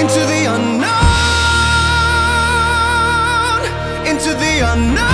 Into the unknown, into the unknown,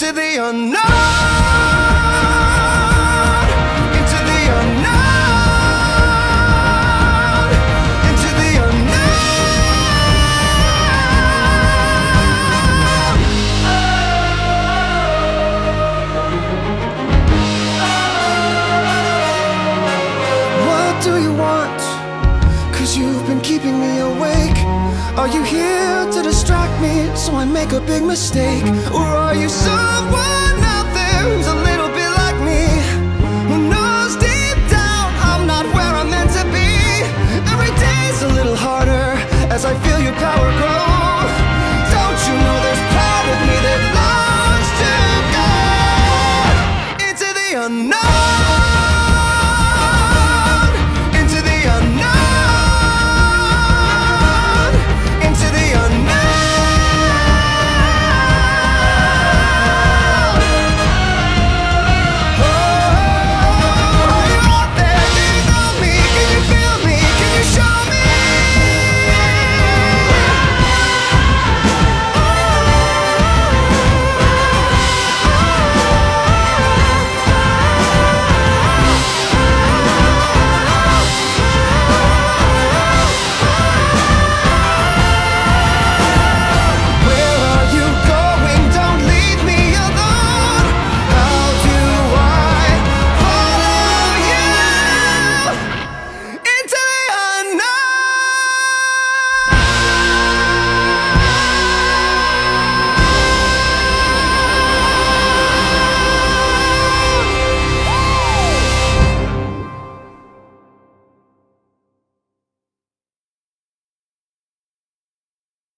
Into the unknown. So I make a big mistake? Or are you someone